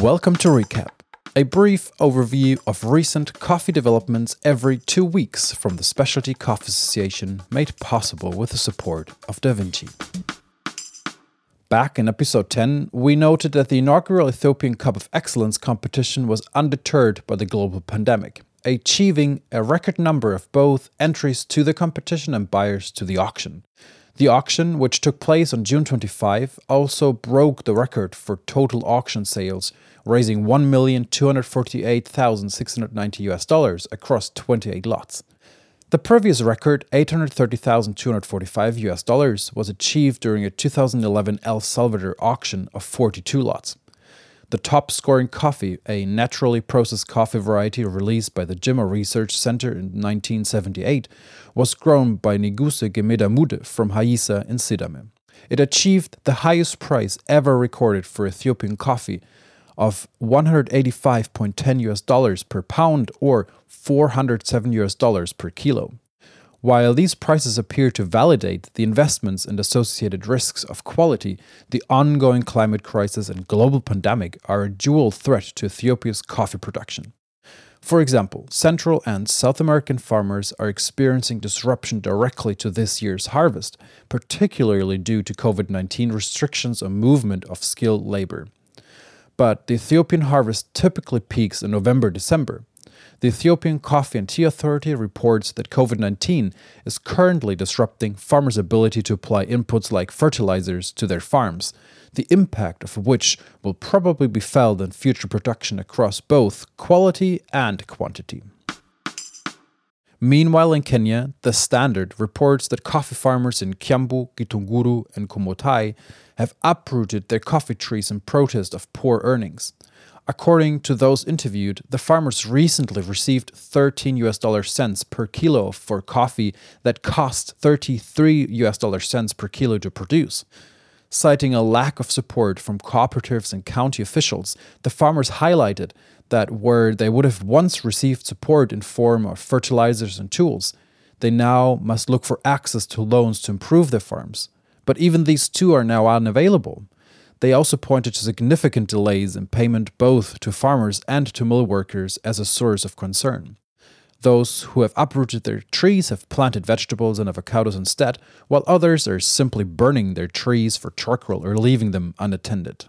Welcome to Recap, a brief overview of recent coffee developments every two weeks from the Specialty Coffee Association, made possible with the support of DaVinci. Back in episode 10, we noted that the inaugural Ethiopian Cup of Excellence competition was undeterred by the global pandemic, achieving a record number of both entries to the competition and buyers to the auction. The auction, which took place on June 25, also broke the record for total auction sales, raising 1,248,690 US dollars across 28 lots. The previous record, 830,245 US dollars, was achieved during a 2011 El Salvador auction of 42 lots. The top scoring coffee, a naturally processed coffee variety released by the Jimma Research Center in 1978, was grown by Niguse Gemeda Mude from Haisa in Sidama. It achieved the highest price ever recorded for Ethiopian coffee of 185.10 US dollars per pound or 407 US dollars per kilo. While these prices appear to validate the investments and associated risks of quality, the ongoing climate crisis and global pandemic are a dual threat to Ethiopia's coffee production. For example, Central and South American farmers are experiencing disruption directly to this year's harvest, particularly due to COVID 19 restrictions on movement of skilled labor. But the Ethiopian harvest typically peaks in November December, the Ethiopian Coffee and Tea Authority reports that COVID 19 is currently disrupting farmers' ability to apply inputs like fertilizers to their farms, the impact of which will probably be felt in future production across both quality and quantity. Meanwhile, in Kenya, The Standard reports that coffee farmers in Kiambu, Githunguri, and Kumotai have uprooted their coffee trees in protest of poor earnings. According to those interviewed, the farmers recently received 13 US dollar cents per kilo for coffee that cost 33 US dollar cents per kilo to produce. Citing a lack of support from cooperatives and county officials, the farmers highlighted that where they would have once received support in form of fertilizers and tools, they now must look for access to loans to improve their farms. But even these two are now unavailable. They also pointed to significant delays in payment both to farmers and to mill workers as a source of concern. Those who have uprooted their trees have planted vegetables and avocados instead, while others are simply burning their trees for charcoal or leaving them unattended.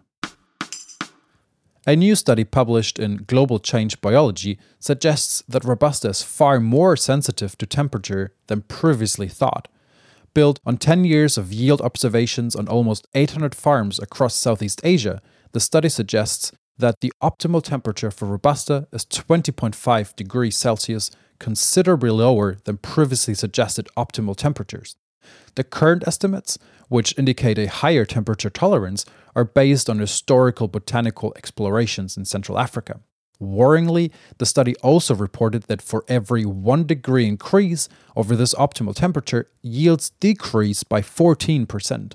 A new study published in Global Change Biology suggests that Robusta is far more sensitive to temperature than previously thought, Built on 10 years of yield observations on almost 800 farms across Southeast Asia, the study suggests that the optimal temperature for Robusta is 20.5 degrees Celsius, considerably lower than previously suggested optimal temperatures. The current estimates, which indicate a higher temperature tolerance, are based on historical botanical explorations in Central Africa. Worryingly, the study also reported that for every 1 degree increase over this optimal temperature, yields decrease by 14%.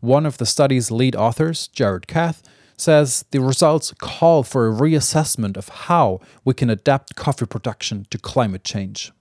One of the study's lead authors, Jarrod Kath, says the results call for a reassessment of how we can adapt coffee production to climate change.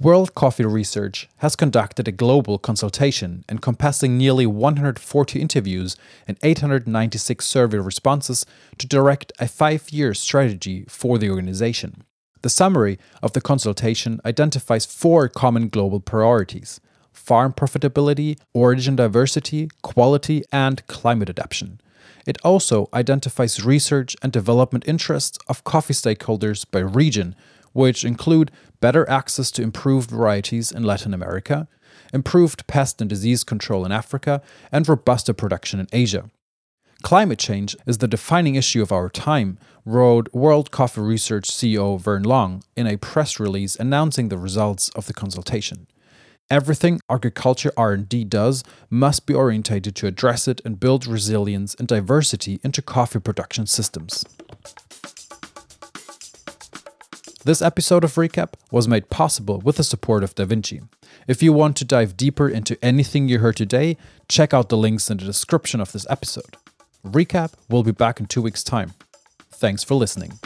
World Coffee Research has conducted a global consultation encompassing nearly 140 interviews and 896 survey responses to direct a five year strategy for the organization. The summary of the consultation identifies four common global priorities farm profitability, origin diversity, quality, and climate adaptation. It also identifies research and development interests of coffee stakeholders by region which include better access to improved varieties in Latin America, improved pest and disease control in Africa, and robusta production in Asia. Climate change is the defining issue of our time, wrote World Coffee Research CEO Vern Long in a press release announcing the results of the consultation. Everything agriculture R&D does must be orientated to address it and build resilience and diversity into coffee production systems. This episode of Recap was made possible with the support of DaVinci. If you want to dive deeper into anything you heard today, check out the links in the description of this episode. Recap will be back in two weeks' time. Thanks for listening.